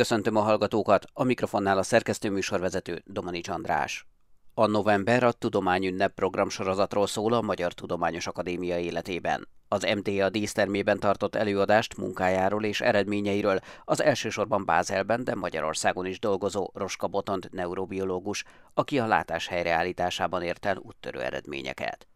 Köszöntöm a hallgatókat, a mikrofonnál a szerkesztőműsorvezető Domanics András. A november a Tudományünnep programsorozatról szól a Magyar Tudományos Akadémia életében. Az MTA dísztermében tartott előadást munkájáról és eredményeiről az elsősorban Bázelben, de Magyarországon is dolgozó Roska Botont neurobiológus, aki a látás helyreállításában ért el úttörő eredményeket.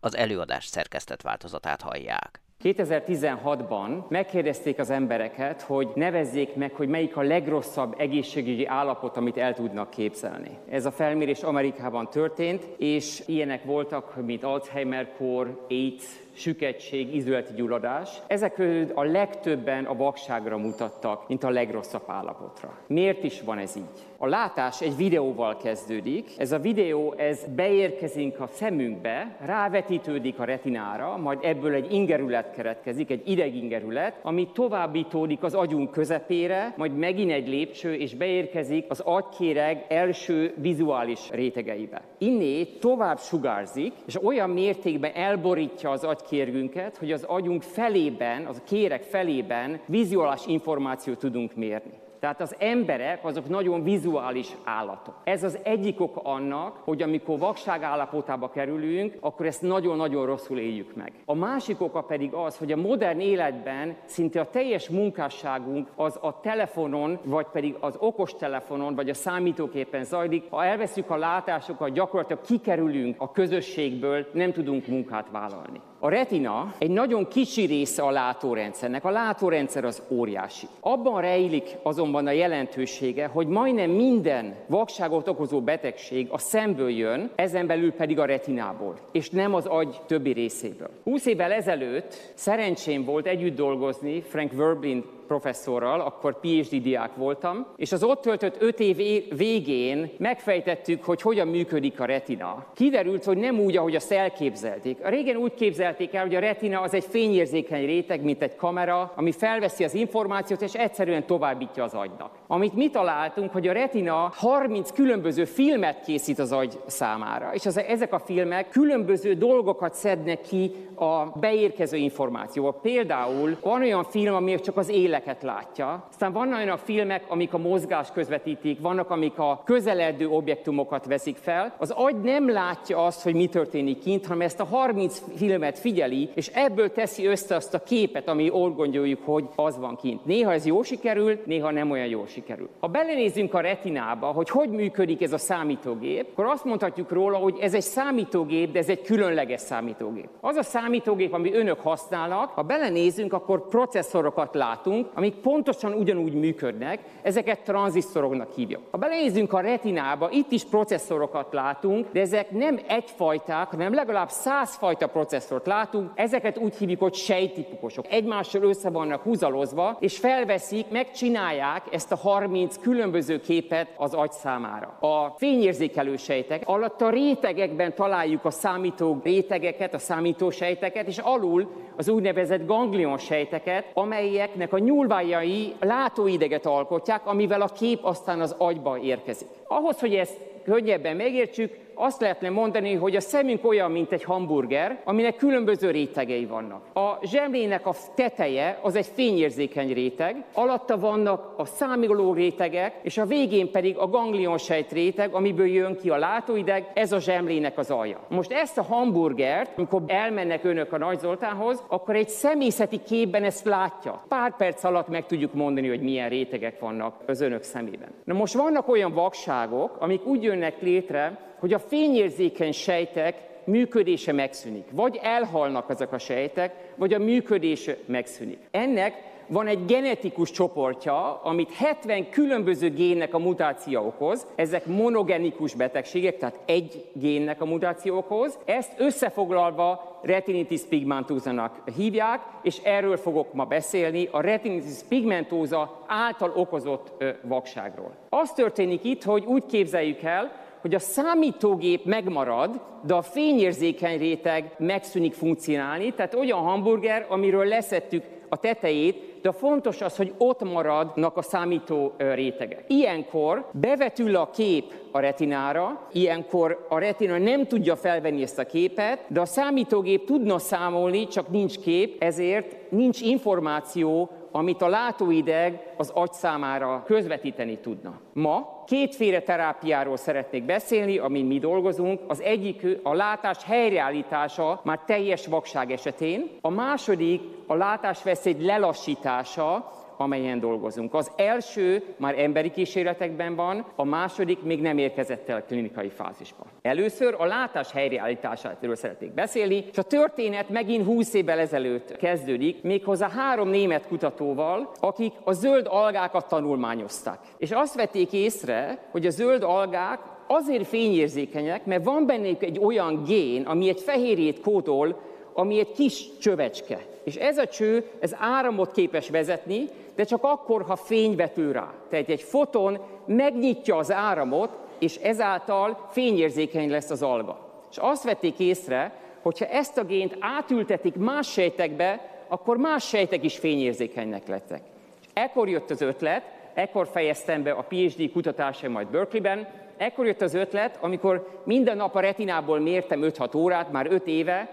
Az előadás szerkesztett változatát hallják. 2016-ban megkérdezték az embereket, hogy nevezzék meg, hogy melyik a legrosszabb egészségügyi állapot, amit el tudnak képzelni. Ez a felmérés Amerikában történt, és ilyenek voltak, mint Alzheimer-kór, AIDS, süketség, izületi gyulladás. Ezek a legtöbben a vakságra mutattak, mint a legrosszabb állapotra. Miért is van ez így? A látás egy videóval kezdődik. Ez a videó, ez beérkezünk a szemünkbe, rávetítődik a retinára, majd ebből egy ingerület keretkezik, egy idegingerület, ami továbbítódik az agyunk közepére, majd megint egy lépcső, és beérkezik az agykéreg első vizuális rétegeibe. Innét tovább sugárzik, és olyan mértékben elborítja az agykérgünket, hogy az agyunk felében, az a kérek felében vizuális információt tudunk mérni. Tehát az emberek azok nagyon vizuális állatok. Ez az egyik ok annak, hogy amikor vakság állapotába kerülünk, akkor ezt nagyon-nagyon rosszul éljük meg. A másik oka pedig az, hogy a modern életben szinte a teljes munkásságunk az a telefonon, vagy pedig az okos telefonon, vagy a számítóképen zajlik. Ha elveszük a látásokat, gyakorlatilag kikerülünk a közösségből, nem tudunk munkát vállalni. A retina egy nagyon kicsi része a látórendszernek. A látórendszer az óriási. Abban rejlik azonban a jelentősége, hogy majdnem minden vakságot okozó betegség a szemből jön, ezen belül pedig a retinából, és nem az agy többi részéből. 20 évvel ezelőtt szerencsém volt együtt dolgozni Frank Verblin professzorral, akkor PhD diák voltam, és az ott töltött öt év végén megfejtettük, hogy hogyan működik a retina. Kiderült, hogy nem úgy, ahogy azt elképzelték. A régen úgy képzelték el, hogy a retina az egy fényérzékeny réteg, mint egy kamera, ami felveszi az információt, és egyszerűen továbbítja az agynak. Amit mi találtunk, hogy a retina 30 különböző filmet készít az agy számára, és az, ezek a filmek különböző dolgokat szednek ki a beérkező információval. Például van olyan film, ami csak az élet éleket látja. Aztán vannak olyan filmek, amik a mozgás közvetítik, vannak, amik a közeledő objektumokat veszik fel. Az agy nem látja azt, hogy mi történik kint, hanem ezt a 30 filmet figyeli, és ebből teszi össze azt a képet, ami úgy gondoljuk, hogy az van kint. Néha ez jó sikerül, néha nem olyan jó sikerül. Ha belenézzünk a retinába, hogy hogy működik ez a számítógép, akkor azt mondhatjuk róla, hogy ez egy számítógép, de ez egy különleges számítógép. Az a számítógép, ami önök használnak, ha belenézünk, akkor processzorokat látunk, amik pontosan ugyanúgy működnek, ezeket tranzisztoroknak hívjuk. Ha belenézzünk a retinába, itt is processzorokat látunk, de ezek nem egyfajták, hanem legalább százfajta processzort látunk, ezeket úgy hívjuk, hogy sejtipuposok. Egymással össze vannak húzalozva, és felveszik, megcsinálják ezt a 30 különböző képet az agy számára. A fényérzékelő sejtek alatt a rétegekben találjuk a számító rétegeket, a számítósejteket, és alul az úgynevezett ganglion sejteket, amelyeknek a nyúlvájai látóideget alkotják, amivel a kép aztán az agyba érkezik. Ahhoz, hogy ezt könnyebben megértsük, azt lehetne mondani, hogy a szemünk olyan, mint egy hamburger, aminek különböző rétegei vannak. A zsemlének a teteje az egy fényérzékeny réteg, alatta vannak a számoló rétegek, és a végén pedig a ganglionsejt réteg, amiből jön ki a látóideg, ez a zsemlének az alja. Most ezt a hamburgert, amikor elmennek önök a Nagy Zoltánhoz, akkor egy személyzeti képben ezt látja. Pár perc alatt meg tudjuk mondani, hogy milyen rétegek vannak az önök szemében. Na most vannak olyan vakságok, amik úgy jönnek létre, hogy a fényérzékeny sejtek működése megszűnik. Vagy elhalnak ezek a sejtek, vagy a működése megszűnik. Ennek van egy genetikus csoportja, amit 70 különböző génnek a mutáció okoz, ezek monogenikus betegségek, tehát egy génnek a mutáció okoz. Ezt összefoglalva retinitis pigmentózának hívják, és erről fogok ma beszélni, a retinitis pigmentóza által okozott vakságról. Az történik itt, hogy úgy képzeljük el, hogy a számítógép megmarad, de a fényérzékeny réteg megszűnik funkcionálni, tehát olyan hamburger, amiről leszettük a tetejét, de fontos az, hogy ott maradnak a számító rétegek. Ilyenkor bevetül a kép a retinára, ilyenkor a retina nem tudja felvenni ezt a képet, de a számítógép tudna számolni, csak nincs kép, ezért nincs információ amit a látóideg az agy számára közvetíteni tudna. Ma kétféle terápiáról szeretnék beszélni, amin mi dolgozunk. Az egyik a látás helyreállítása már teljes vakság esetén, a második a látásveszély lelassítása, amelyen dolgozunk. Az első már emberi kísérletekben van, a második még nem érkezett el a klinikai fázisba. Először a látás helyreállításáról szeretnék beszélni, és a történet megint 20 évvel ezelőtt kezdődik, méghozzá három német kutatóval, akik a zöld algákat tanulmányozták. És azt vették észre, hogy a zöld algák azért fényérzékenyek, mert van bennük egy olyan gén, ami egy fehérjét kódol, ami egy kis csövecske. És ez a cső, ez áramot képes vezetni, de csak akkor, ha fény vetül rá. Tehát egy foton megnyitja az áramot, és ezáltal fényérzékeny lesz az alga. És azt vették észre, hogyha ezt a gént átültetik más sejtekbe, akkor más sejtek is fényérzékenynek lettek. És ekkor jött az ötlet, ekkor fejeztem be a PhD kutatásai majd Berkeleyben, ekkor jött az ötlet, amikor minden nap a retinából mértem 5-6 órát, már 5 éve,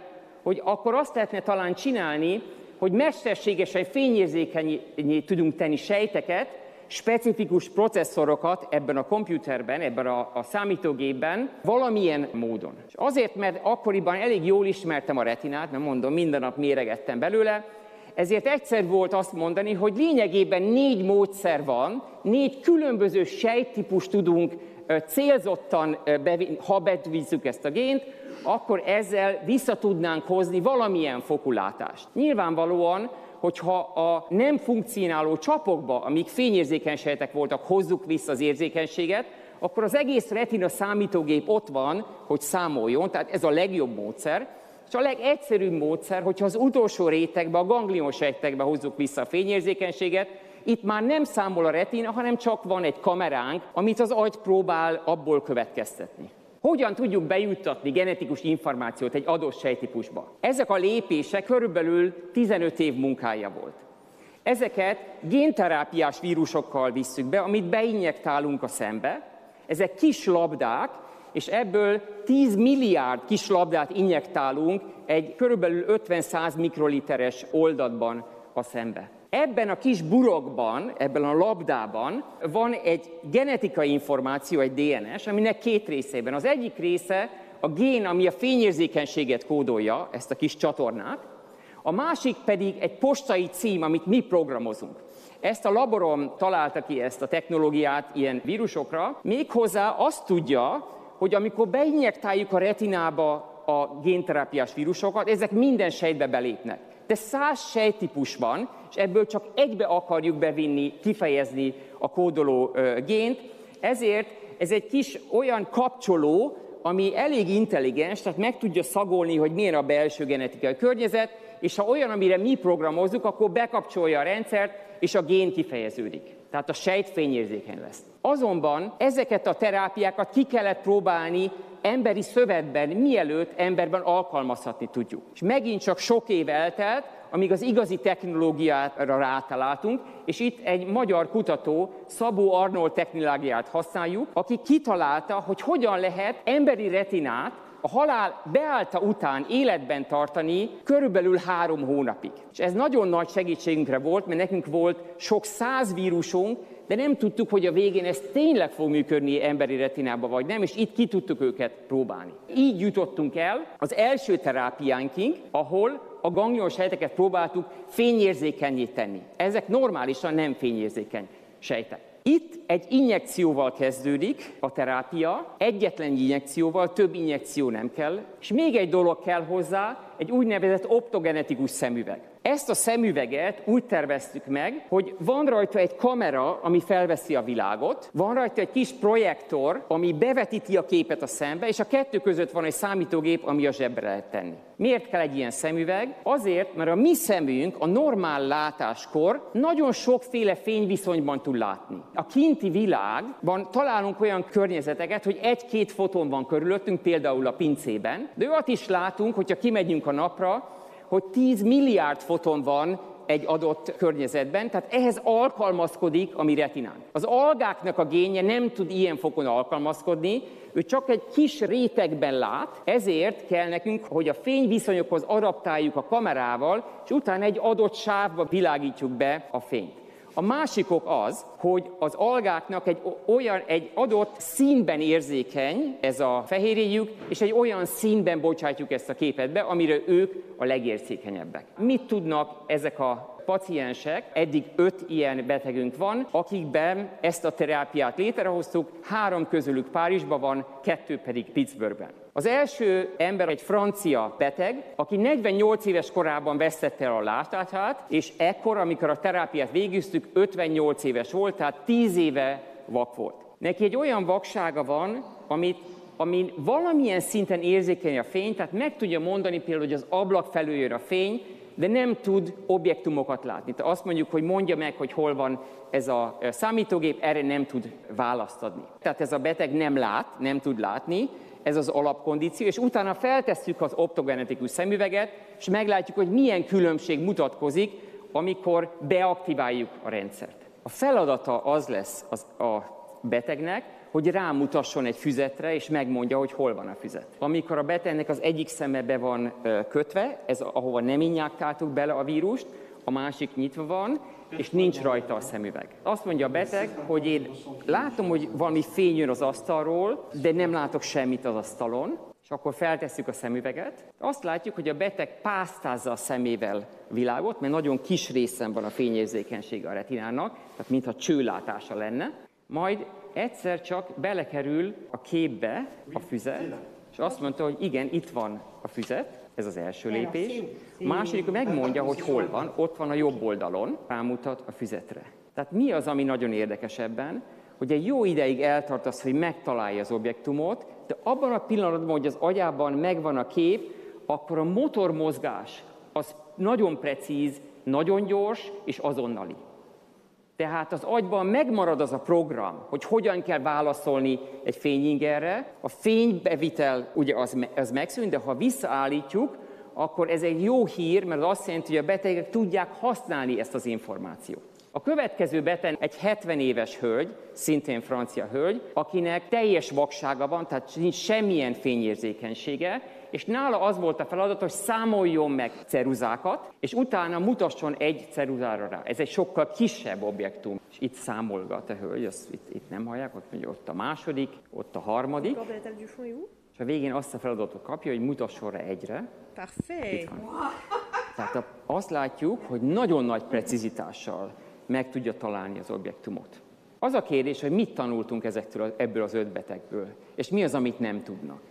hogy akkor azt lehetne talán csinálni, hogy mesterségesen fényérzékenyé tudunk tenni sejteket, specifikus processzorokat ebben a komputerben, ebben a, a számítógépben valamilyen módon. És azért, mert akkoriban elég jól ismertem a retinát, mert mondom, minden nap méregettem belőle, ezért egyszer volt azt mondani, hogy lényegében négy módszer van, négy különböző sejttípus tudunk célzottan, ha bevízzük ezt a gént, akkor ezzel vissza tudnánk hozni valamilyen fokulátást. Nyilvánvalóan, hogyha a nem funkcionáló csapokba, amik fényérzékeny sejtek voltak, hozzuk vissza az érzékenységet, akkor az egész retina számítógép ott van, hogy számoljon, tehát ez a legjobb módszer. És a legegyszerűbb módszer, hogyha az utolsó rétegbe, a ganglionsejtekbe hozzuk vissza a fényérzékenységet, itt már nem számol a retina, hanem csak van egy kameránk, amit az agy próbál abból következtetni. Hogyan tudjuk bejuttatni genetikus információt egy adott sejtípusba? Ezek a lépések körülbelül 15 év munkája volt. Ezeket génterápiás vírusokkal visszük be, amit beinjektálunk a szembe. Ezek kis labdák, és ebből 10 milliárd kis labdát injektálunk egy körülbelül 50-100 mikroliteres oldatban a szembe. Ebben a kis burokban, ebben a labdában van egy genetikai információ, egy DNS, aminek két részében. Az egyik része a gén, ami a fényérzékenységet kódolja, ezt a kis csatornát, a másik pedig egy postai cím, amit mi programozunk. Ezt a laborom találta ki ezt a technológiát ilyen vírusokra, méghozzá azt tudja, hogy amikor beinjektáljuk a retinába a génterápiás vírusokat, ezek minden sejtbe belépnek de száz sejtípus van, és ebből csak egybe akarjuk bevinni, kifejezni a kódoló gént, ezért ez egy kis olyan kapcsoló, ami elég intelligens, tehát meg tudja szagolni, hogy milyen a belső genetikai környezet, és ha olyan, amire mi programozzuk, akkor bekapcsolja a rendszert, és a gén kifejeződik. Tehát a sejt fényérzékeny lesz. Azonban ezeket a terápiákat ki kellett próbálni emberi szövetben, mielőtt emberben alkalmazhatni tudjuk. És megint csak sok év eltelt, amíg az igazi technológiára rátaláltunk, és itt egy magyar kutató, Szabó Arnold technológiát használjuk, aki kitalálta, hogy hogyan lehet emberi retinát a halál beállta után életben tartani körülbelül három hónapig. És ez nagyon nagy segítségünkre volt, mert nekünk volt sok száz vírusunk, de nem tudtuk, hogy a végén ez tényleg fog működni emberi retinába, vagy nem, és itt ki tudtuk őket próbálni. Így jutottunk el az első terápiánkig, ahol a ganglion sejteket próbáltuk fényérzékenyé. Ezek normálisan nem fényérzékeny sejtek. Itt egy injekcióval kezdődik a terápia, egyetlen injekcióval, több injekció nem kell, és még egy dolog kell hozzá, egy úgynevezett optogenetikus szemüveg. Ezt a szemüveget úgy terveztük meg, hogy van rajta egy kamera, ami felveszi a világot, van rajta egy kis projektor, ami bevetíti a képet a szembe, és a kettő között van egy számítógép, ami a zsebre lehet tenni. Miért kell egy ilyen szemüveg? Azért, mert a mi szemünk a normál látáskor nagyon sokféle fényviszonyban tud látni. A kinti világban találunk olyan környezeteket, hogy egy-két foton van körülöttünk, például a pincében, de olyat is látunk, hogyha kimegyünk a napra, hogy 10 milliárd foton van egy adott környezetben, tehát ehhez alkalmazkodik a mi retinánk. Az algáknak a génje nem tud ilyen fokon alkalmazkodni, ő csak egy kis rétegben lát, ezért kell nekünk, hogy a fényviszonyokhoz adaptáljuk a kamerával, és utána egy adott sávba világítjuk be a fényt. A másikok az, hogy az algáknak egy olyan, egy adott színben érzékeny ez a fehérjéjük, és egy olyan színben bocsátjuk ezt a képet be, amire ők a legérzékenyebbek. Mit tudnak ezek a paciensek, eddig öt ilyen betegünk van, akikben ezt a terápiát létrehoztuk, három közülük Párizsban van, kettő pedig Pittsburghben. Az első ember egy francia beteg, aki 48 éves korában vesztette el a látását, és ekkor, amikor a terápiát végeztük, 58 éves volt, tehát 10 éve vak volt. Neki egy olyan vaksága van, amit ami valamilyen szinten érzékeny a fény, tehát meg tudja mondani például, hogy az ablak felől jön a fény, de nem tud objektumokat látni. Tehát azt mondjuk, hogy mondja meg, hogy hol van ez a számítógép, erre nem tud választ adni. Tehát ez a beteg nem lát, nem tud látni, ez az alapkondíció, és utána feltesszük az optogenetikus szemüveget, és meglátjuk, hogy milyen különbség mutatkozik, amikor beaktiváljuk a rendszert. A feladata az lesz az a betegnek, hogy rámutasson egy füzetre, és megmondja, hogy hol van a füzet. Amikor a betegnek az egyik szeme be van kötve, ez ahova nem injáktáltuk bele a vírust, a másik nyitva van, és nincs rajta a szemüveg. Azt mondja a beteg, hogy én látom, hogy valami fény jön az asztalról, de nem látok semmit az asztalon, és akkor feltesszük a szemüveget. Azt látjuk, hogy a beteg pásztázza a szemével világot, mert nagyon kis részen van a fényérzékenysége a retinának, tehát mintha csőlátása lenne. Majd egyszer csak belekerül a képbe a füzet, és azt mondta, hogy igen, itt van a füzet, ez az első lépés. Második megmondja, hogy hol van, ott van a jobb oldalon, rámutat a füzetre. Tehát mi az, ami nagyon érdekes ebben, hogy egy jó ideig eltart az, hogy megtalálja az objektumot, de abban a pillanatban, hogy az agyában megvan a kép, akkor a motormozgás az nagyon precíz, nagyon gyors és azonnali. Tehát az agyban megmarad az a program, hogy hogyan kell válaszolni egy fényingerre. A fénybevitel ugye az, az megszűnt, de ha visszaállítjuk, akkor ez egy jó hír, mert az azt jelenti, hogy a betegek tudják használni ezt az információt. A következő beteg egy 70 éves hölgy, szintén francia hölgy, akinek teljes vaksága van, tehát nincs semmilyen fényérzékenysége, és nála az volt a feladat, hogy számoljon meg ceruzákat, és utána mutasson egy ceruzára rá. Ez egy sokkal kisebb objektum. És itt számolgat a hölgy, azt itt, itt nem hallják, ott mondja, ott a második, ott a harmadik. És a végén azt a feladatot kapja, hogy mutasson rá egyre. Parfait. Tehát azt látjuk, hogy nagyon nagy precizitással meg tudja találni az objektumot. Az a kérdés, hogy mit tanultunk ezektől, ebből az öt betegből, és mi az, amit nem tudnak.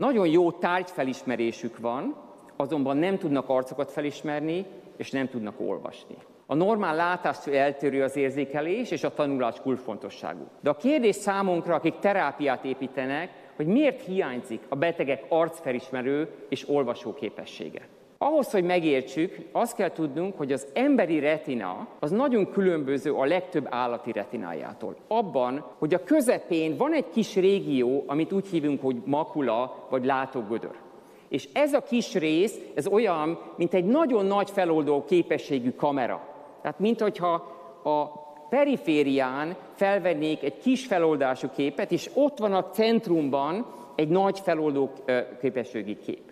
Nagyon jó tárgyfelismerésük van, azonban nem tudnak arcokat felismerni, és nem tudnak olvasni. A normál látástól eltérő az érzékelés, és a tanulás kulcsfontosságú. De a kérdés számunkra, akik terápiát építenek, hogy miért hiányzik a betegek arcfelismerő és olvasó képessége. Ahhoz, hogy megértsük, azt kell tudnunk, hogy az emberi retina az nagyon különböző a legtöbb állati retinájától. Abban, hogy a közepén van egy kis régió, amit úgy hívunk, hogy makula vagy látógödör. És ez a kis rész, ez olyan, mint egy nagyon nagy feloldó képességű kamera. Tehát, mint hogyha a periférián felvennék egy kis feloldású képet, és ott van a centrumban egy nagy feloldó képességű kép.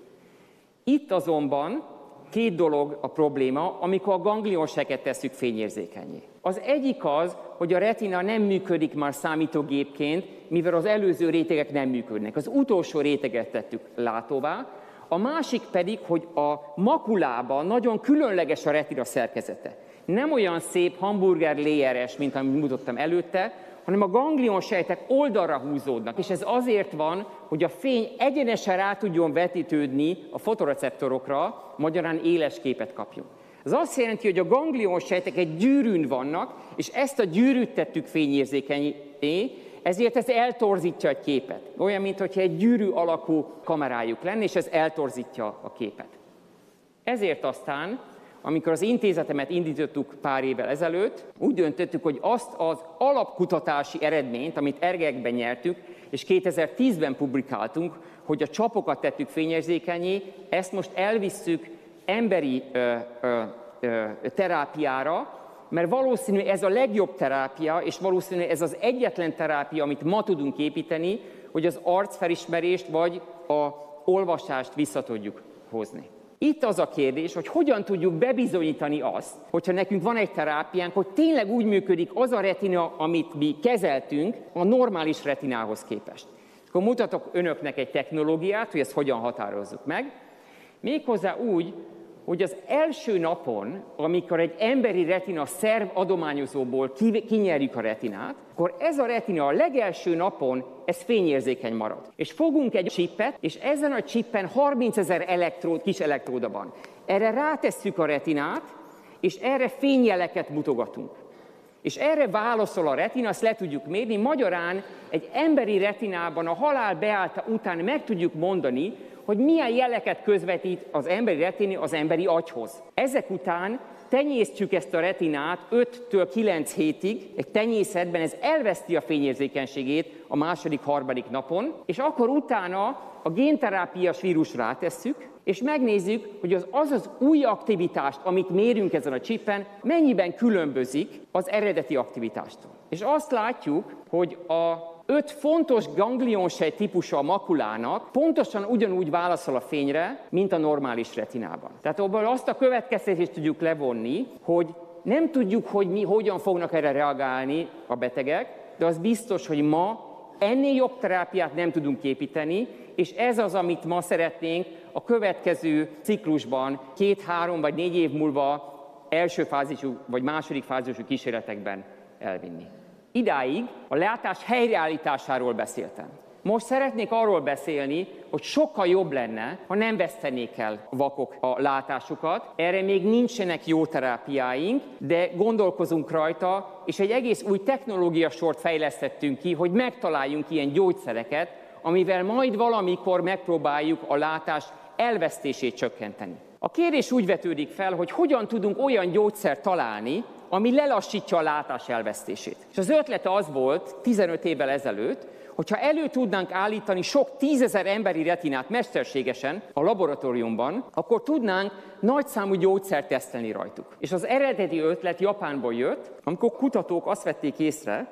Itt azonban két dolog a probléma, amikor a ganglionseket tesszük fényérzékenyé. Az egyik az, hogy a retina nem működik már számítógépként, mivel az előző rétegek nem működnek. Az utolsó réteget tettük látóvá, a másik pedig, hogy a makulában nagyon különleges a retina szerkezete. Nem olyan szép hamburger léjeres, mint amit mutattam előtte, hanem a ganglion sejtek oldalra húzódnak, és ez azért van, hogy a fény egyenesen rá tudjon vetítődni a fotoreceptorokra, magyarán éles képet kapjunk. Ez azt jelenti, hogy a ganglion sejtek egy gyűrűn vannak, és ezt a gyűrűt tettük fényérzékenyé, ezért ez eltorzítja a képet. Olyan, mintha egy gyűrű alakú kamerájuk lenne, és ez eltorzítja a képet. Ezért aztán amikor az intézetemet indítottuk pár évvel ezelőtt, úgy döntöttük, hogy azt az alapkutatási eredményt, amit ergekben nyertük, és 2010-ben publikáltunk, hogy a csapokat tettük fényérzékenyé, ezt most elvisszük emberi ö, ö, terápiára, mert valószínű ez a legjobb terápia, és valószínű ez az egyetlen terápia, amit ma tudunk építeni, hogy az arcfelismerést vagy a olvasást vissza tudjuk hozni. Itt az a kérdés, hogy hogyan tudjuk bebizonyítani azt, hogyha nekünk van egy terápiánk, hogy tényleg úgy működik az a retina, amit mi kezeltünk, a normális retinához képest. Akkor mutatok önöknek egy technológiát, hogy ezt hogyan határozzuk meg. Méghozzá úgy, hogy az első napon, amikor egy emberi retina szerv adományozóból kinyerjük a retinát, akkor ez a retina a legelső napon, ez fényérzékeny marad. És fogunk egy csippet, és ezen a csippen 30 ezer elektród, kis elektróda van. Erre rátesszük a retinát, és erre fényjeleket mutogatunk. És erre válaszol a retina, azt le tudjuk mérni. Magyarán egy emberi retinában a halál beállta után meg tudjuk mondani, hogy milyen jeleket közvetít az emberi retina az emberi agyhoz. Ezek után tenyésztjük ezt a retinát 5-től 9 hétig, egy tenyészetben ez elveszti a fényérzékenységét a második, harmadik napon, és akkor utána a génterápiás vírus rátesszük, és megnézzük, hogy az az, az új aktivitást, amit mérünk ezen a csippen, mennyiben különbözik az eredeti aktivitástól. És azt látjuk, hogy a öt fontos ganglionsej típusa a makulának pontosan ugyanúgy válaszol a fényre, mint a normális retinában. Tehát abból azt a következtetést tudjuk levonni, hogy nem tudjuk, hogy mi hogyan fognak erre reagálni a betegek, de az biztos, hogy ma ennél jobb terápiát nem tudunk építeni, és ez az, amit ma szeretnénk a következő ciklusban, két-három vagy négy év múlva első fázisú vagy második fázisú kísérletekben elvinni. Idáig a látás helyreállításáról beszéltem. Most szeretnék arról beszélni, hogy sokkal jobb lenne, ha nem vesztenék el vakok a látásukat. Erre még nincsenek jó terápiáink, de gondolkozunk rajta, és egy egész új technológia sort fejlesztettünk ki, hogy megtaláljunk ilyen gyógyszereket, amivel majd valamikor megpróbáljuk a látás elvesztését csökkenteni. A kérdés úgy vetődik fel, hogy hogyan tudunk olyan gyógyszert találni, ami lelassítja a látás elvesztését. És az ötlete az volt 15 évvel ezelőtt, hogyha elő tudnánk állítani sok tízezer emberi retinát mesterségesen a laboratóriumban, akkor tudnánk nagyszámú gyógyszert tesztelni rajtuk. És az eredeti ötlet Japánból jött, amikor kutatók azt vették észre,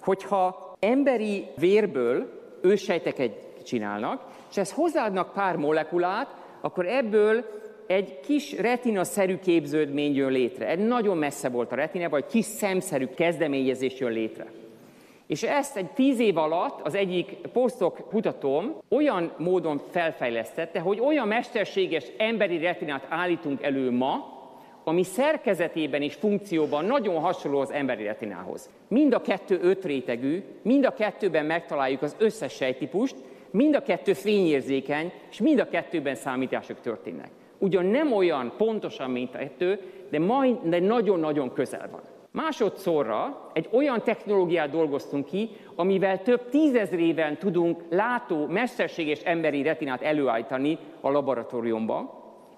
hogyha emberi vérből ősejteket csinálnak, és ezt hozzáadnak pár molekulát, akkor ebből egy kis retina-szerű képződmény jön létre. Egy nagyon messze volt a retina, vagy kis szemszerű kezdeményezés jön létre. És ezt egy tíz év alatt az egyik posztok kutatóm olyan módon felfejlesztette, hogy olyan mesterséges emberi retinát állítunk elő ma, ami szerkezetében és funkcióban nagyon hasonló az emberi retinához. Mind a kettő öt rétegű, mind a kettőben megtaláljuk az összes sejtípust, mind a kettő fényérzékeny, és mind a kettőben számítások történnek. Ugyan nem olyan pontosan, mint a kettő, de, majd, de nagyon-nagyon közel van. Másodszorra egy olyan technológiát dolgoztunk ki, amivel több tízezrével tudunk látó, mesterséges emberi retinát előállítani a laboratóriumban.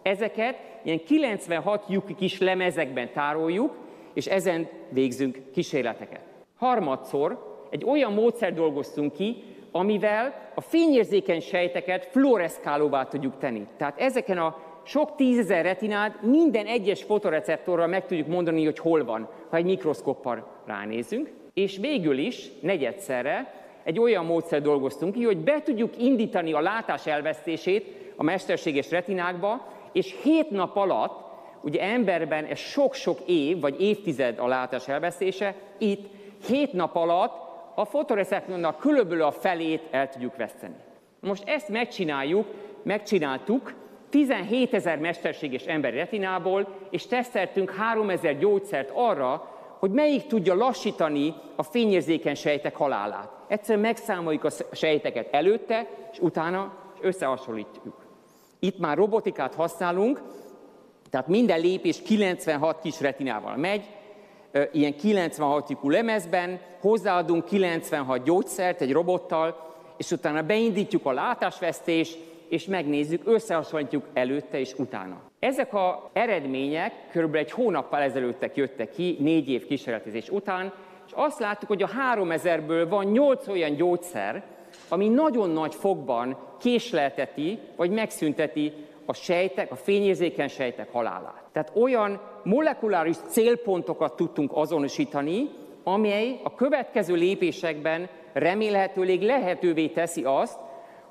Ezeket ilyen 96 lyuk kis lemezekben tároljuk, és ezen végzünk kísérleteket. Harmadszor egy olyan módszer dolgoztunk ki, amivel a fényérzékeny sejteket fluoreszkálóvá tudjuk tenni. Tehát ezeken a sok tízezer retinát minden egyes fotoreceptorral meg tudjuk mondani, hogy hol van, ha egy mikroszkoppal ránézünk. És végül is, negyedszerre, egy olyan módszer dolgoztunk ki, hogy be tudjuk indítani a látás elvesztését a mesterséges retinákba, és hét nap alatt, ugye emberben ez sok-sok év, vagy évtized a látás elvesztése, itt hét nap alatt a fotoreceptornak körülbelül a felét el tudjuk veszteni. Most ezt megcsináljuk, megcsináltuk, 17 ezer mesterséges emberi retinából, és teszteltünk 3 ezer gyógyszert arra, hogy melyik tudja lassítani a fényérzékeny sejtek halálát. Egyszerűen megszámoljuk a sejteket előtte, és utána összehasonlítjuk. Itt már robotikát használunk, tehát minden lépés 96 kis retinával megy, ilyen 96 lyukú lemezben, hozzáadunk 96 gyógyszert egy robottal, és utána beindítjuk a látásvesztést, és megnézzük, összehasonlítjuk előtte és utána. Ezek az eredmények körülbelül egy hónappal ezelőttek jöttek ki, négy év kísérletezés után, és azt láttuk, hogy a 3000-ből van 8 olyan gyógyszer, ami nagyon nagy fogban késlelteti, vagy megszünteti a sejtek, a fényérzékeny sejtek halálát. Tehát olyan molekuláris célpontokat tudtunk azonosítani, amely a következő lépésekben remélhetőleg lehetővé teszi azt,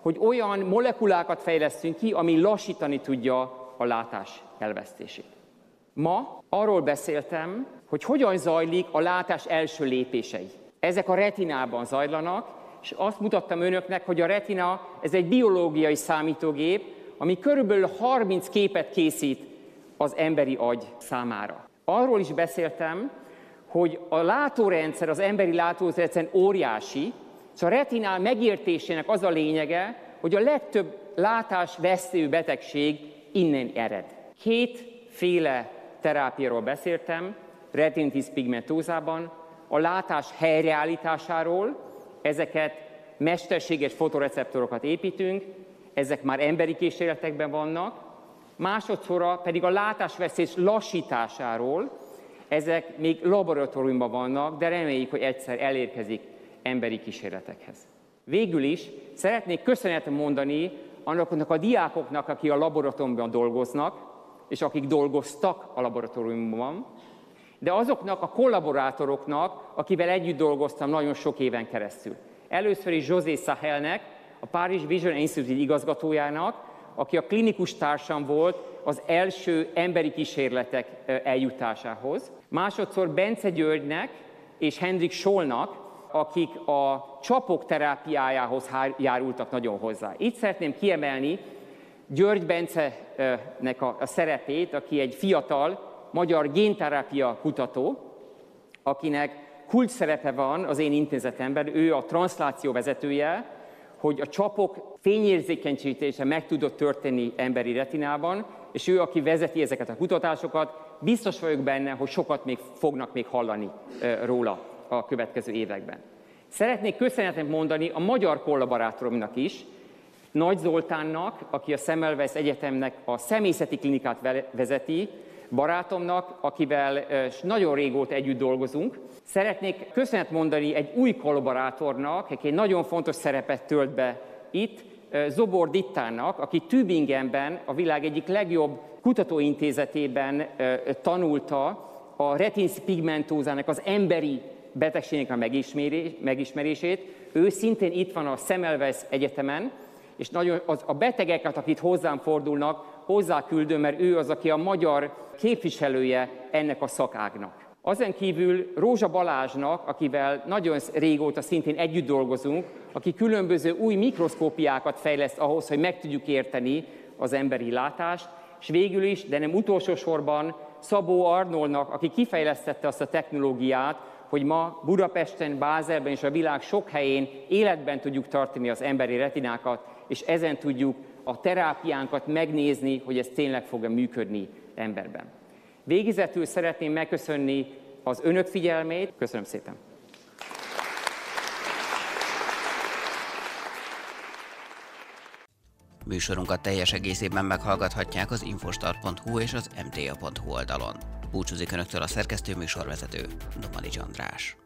hogy olyan molekulákat fejlesztünk ki, ami lassítani tudja a látás elvesztését. Ma arról beszéltem, hogy hogyan zajlik a látás első lépései. Ezek a retinában zajlanak, és azt mutattam önöknek, hogy a retina ez egy biológiai számítógép, ami körülbelül 30 képet készít az emberi agy számára. Arról is beszéltem, hogy a látórendszer, az emberi látórendszer óriási, és a retinál megértésének az a lényege, hogy a legtöbb látásvesztő betegség innen ered. Kétféle terápiáról beszéltem, retinitis pigmentózában, a látás helyreállításáról, ezeket mesterséges fotoreceptorokat építünk, ezek már emberi kísérletekben vannak, másodszorra pedig a látásvesztés lassításáról, ezek még laboratóriumban vannak, de reméljük, hogy egyszer elérkezik emberi kísérletekhez. Végül is szeretnék köszönetet mondani annak a diákoknak, akik a laboratóriumban dolgoznak, és akik dolgoztak a laboratóriumban, de azoknak a kollaborátoroknak, akivel együtt dolgoztam nagyon sok éven keresztül. Először is José Sahelnek, a Paris Vision Institute igazgatójának, aki a klinikus társam volt az első emberi kísérletek eljutásához. Másodszor Bence Györgynek és Hendrik Solnak, akik a csapok terápiájához járultak nagyon hozzá. Itt szeretném kiemelni György Bence-nek a, szerepét, aki egy fiatal magyar génterápia kutató, akinek kult szerepe van az én intézetemben, ő a transzláció vezetője, hogy a csapok fényérzékenyítése meg tudott történni emberi retinában, és ő, aki vezeti ezeket a kutatásokat, biztos vagyok benne, hogy sokat még fognak még hallani róla a következő években. Szeretnék köszönetet mondani a magyar kollaborátoromnak is, Nagy Zoltánnak, aki a Semmelweis Egyetemnek a személyzeti klinikát vezeti, barátomnak, akivel nagyon régóta együtt dolgozunk. Szeretnék köszönet mondani egy új kollaborátornak, aki egy nagyon fontos szerepet tölt be itt, Zobor Dittának, aki Tübingenben, a világ egyik legjobb kutatóintézetében tanulta a retins pigmentózának az emberi betegségnek a megismerését. Ő szintén itt van a Semmelweis Egyetemen, és nagyon az, a betegeket, akik hozzám fordulnak, hozzá küldöm, mert ő az, aki a magyar képviselője ennek a szakágnak. Azen kívül Rózsa Balázsnak, akivel nagyon régóta szintén együtt dolgozunk, aki különböző új mikroszkópiákat fejleszt ahhoz, hogy meg tudjuk érteni az emberi látást, és végül is, de nem utolsó sorban, Szabó Arnoldnak, aki kifejlesztette azt a technológiát, hogy ma Budapesten, Bázelben és a világ sok helyén életben tudjuk tartani az emberi retinákat, és ezen tudjuk a terápiánkat megnézni, hogy ez tényleg fog-e működni emberben. Végezetül szeretném megköszönni az önök figyelmét. Köszönöm szépen! Műsorunkat teljes egészében meghallgathatják az infostar.hu és az mta.hu oldalon. Búcsúzik Önöktől a szerkesztő műsorvezető, Domanics András.